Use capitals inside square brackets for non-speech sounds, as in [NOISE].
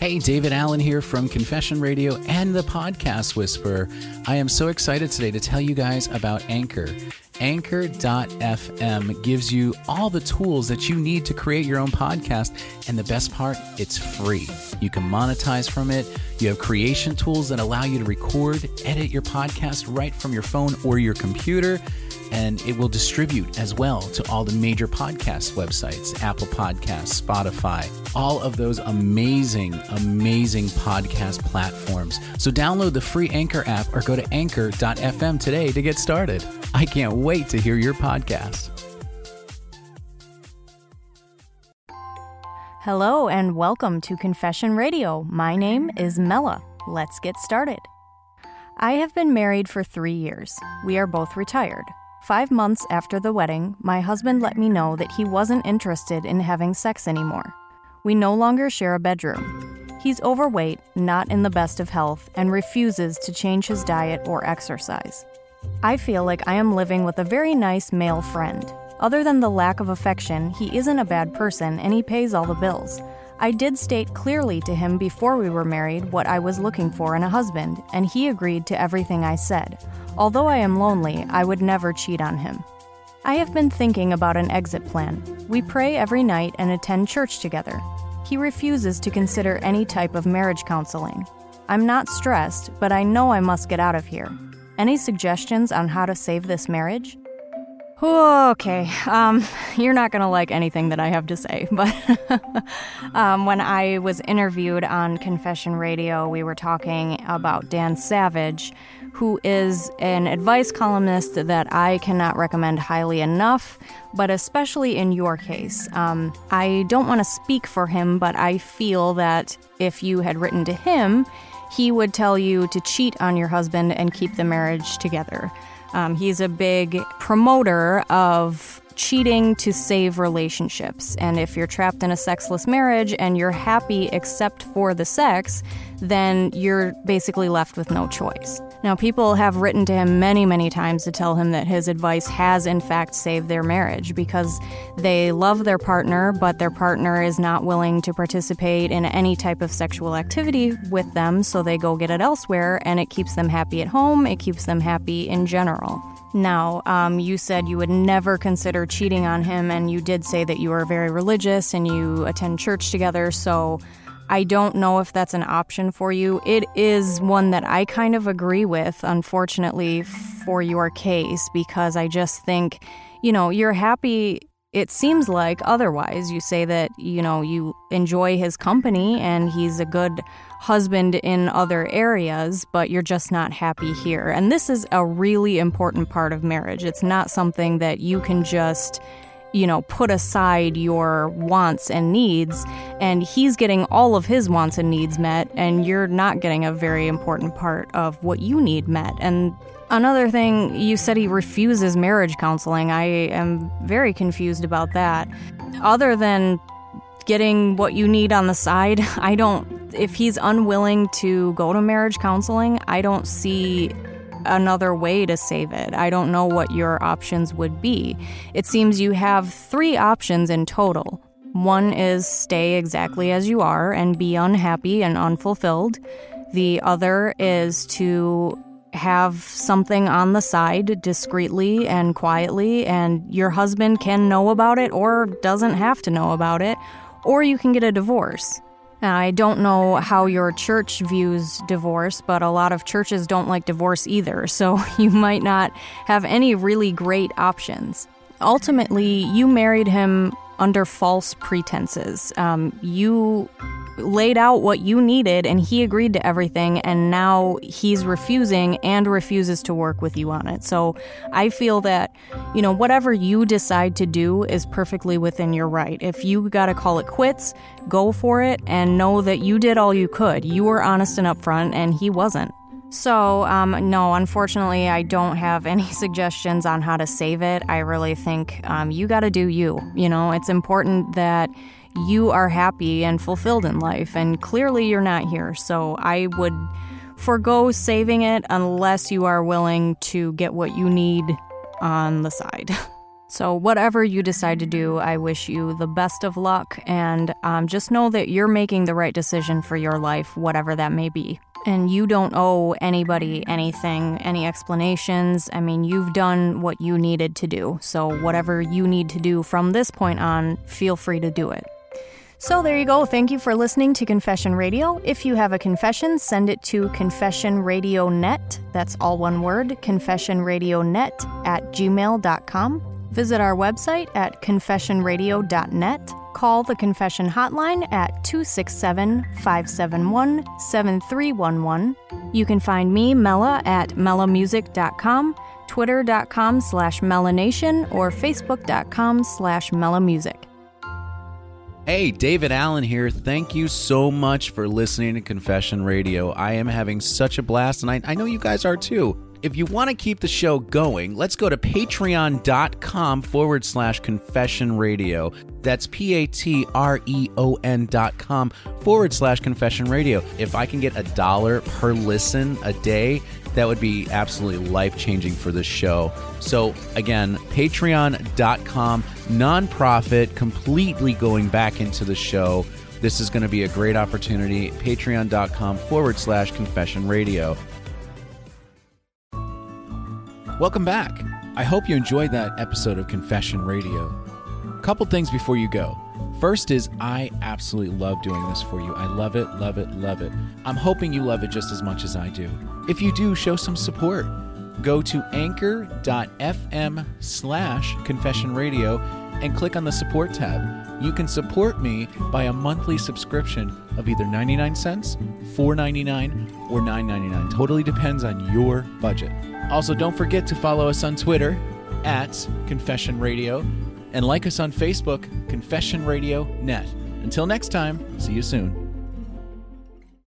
Hey, David Allen here from Confession Radio and the Podcast Whisperer. I am so excited today to tell you guys about Anchor. Anchor.fm gives you all the tools that you need to create your own podcast. And the best part, it's free. You can monetize from it. You have creation tools that allow you to record, edit your podcast right from your phone or your computer and it will distribute as well to all the major podcast websites Apple Podcasts, Spotify, all of those amazing, amazing podcast platforms. So download the free Anchor app or go to anchor.fm today to get started. I can't wait to hear your podcast. Hello and welcome to Confession Radio. My name is Mela. Let's get started. I have been married for three years. We are both retired. Five months after the wedding, my husband let me know that he wasn't interested in having sex anymore. We no longer share a bedroom. He's overweight, not in the best of health, and refuses to change his diet or exercise. I feel like I am living with a very nice male friend. Other than the lack of affection, he isn't a bad person and he pays all the bills. I did state clearly to him before we were married what I was looking for in a husband, and he agreed to everything I said. Although I am lonely, I would never cheat on him. I have been thinking about an exit plan. We pray every night and attend church together. He refuses to consider any type of marriage counseling. I'm not stressed, but I know I must get out of here. Any suggestions on how to save this marriage? Okay, um, [LAUGHS] you're not gonna like anything that I have to say, but [LAUGHS] um, when I was interviewed on Confession Radio, we were talking about Dan Savage, who is an advice columnist that I cannot recommend highly enough, but especially in your case. Um, I don't want to speak for him, but I feel that if you had written to him, he would tell you to cheat on your husband and keep the marriage together. Um, he's a big promoter of cheating to save relationships. And if you're trapped in a sexless marriage and you're happy except for the sex, then you're basically left with no choice. Now, people have written to him many, many times to tell him that his advice has, in fact, saved their marriage because they love their partner, but their partner is not willing to participate in any type of sexual activity with them, so they go get it elsewhere, and it keeps them happy at home, it keeps them happy in general. Now, um, you said you would never consider cheating on him, and you did say that you are very religious and you attend church together, so I don't know if that's an option for you. It is one that I kind of agree with, unfortunately, for your case, because I just think, you know, you're happy. It seems like otherwise. You say that, you know, you enjoy his company and he's a good husband in other areas, but you're just not happy here. And this is a really important part of marriage. It's not something that you can just you know, put aside your wants and needs, and he's getting all of his wants and needs met, and you're not getting a very important part of what you need met. And another thing, you said he refuses marriage counseling. I am very confused about that. Other than getting what you need on the side, [LAUGHS] I don't, if he's unwilling to go to marriage counseling, I don't see another way to save it. I don't know what your options would be. It seems you have three options in total. One is stay exactly as you are and be unhappy and unfulfilled. The other is to have something on the side discreetly and quietly, and your husband can know about it or doesn't have to know about it, or you can get a divorce. Now, I don't know how your church views divorce, but a lot of churches don't like divorce either, [LAUGHS] so you might not have any really great options. Ultimately, you married him under false pretenses. Um, you laid out what you needed and he agreed to everything and now he's refusing and refuses to work with you on it. So I feel that, you know, whatever you decide to do is perfectly within your right. If you got to call it quits, go for it and know that you did all you could. You were honest and upfront and he wasn't. So, um, no, unfortunately, I don't have any [LAUGHS] suggestions on how to save it. I really think um, you got to do you. You know, it's important that you are happy and fulfilled in life, and clearly you're not here. So I would forego saving it unless you are willing to get what you need on the side. [LAUGHS] So, whatever you decide to do, I wish you the best of luck and um, just know that you're making the right decision for your life, whatever that may be. And you don't owe anybody anything, any explanations. I mean, you've done what you needed to do. So, whatever you need to do from this point on, feel free to do it. So there you go. Thank you for listening to Confession Radio. If you have a confession, send it to confessionradionet. That's all one word, confessionradionet at gmail.com. Visit our website at confessionradio.net. Call the confession hotline at 267 571 7311. You can find me, Mela, at melamusic.com, twitter.com slash melanation, or facebook.com slash melamusic. Hey, David Allen here. Thank you so much for listening to Confession Radio. I am having such a blast, and I, I know you guys are too. If you want to keep the show going, let's go to patreon.com forward slash confession radio. That's P A T R E O N dot com forward slash confession radio. If I can get a dollar per listen a day, that would be absolutely life changing for this show. So, again, patreon.com, nonprofit, completely going back into the show. This is going to be a great opportunity. Patreon.com forward slash confession radio. Welcome back. I hope you enjoyed that episode of Confession Radio. Couple things before you go. First is I absolutely love doing this for you. I love it, love it, love it. I'm hoping you love it just as much as I do. If you do, show some support. Go to anchor.fm slash confession radio and click on the support tab. You can support me by a monthly subscription of either 99 cents, 4.99, or 9.99. Totally depends on your budget. Also, don't forget to follow us on Twitter at Confession Radio and like us on Facebook, Confession Radio Net. Until next time, see you soon.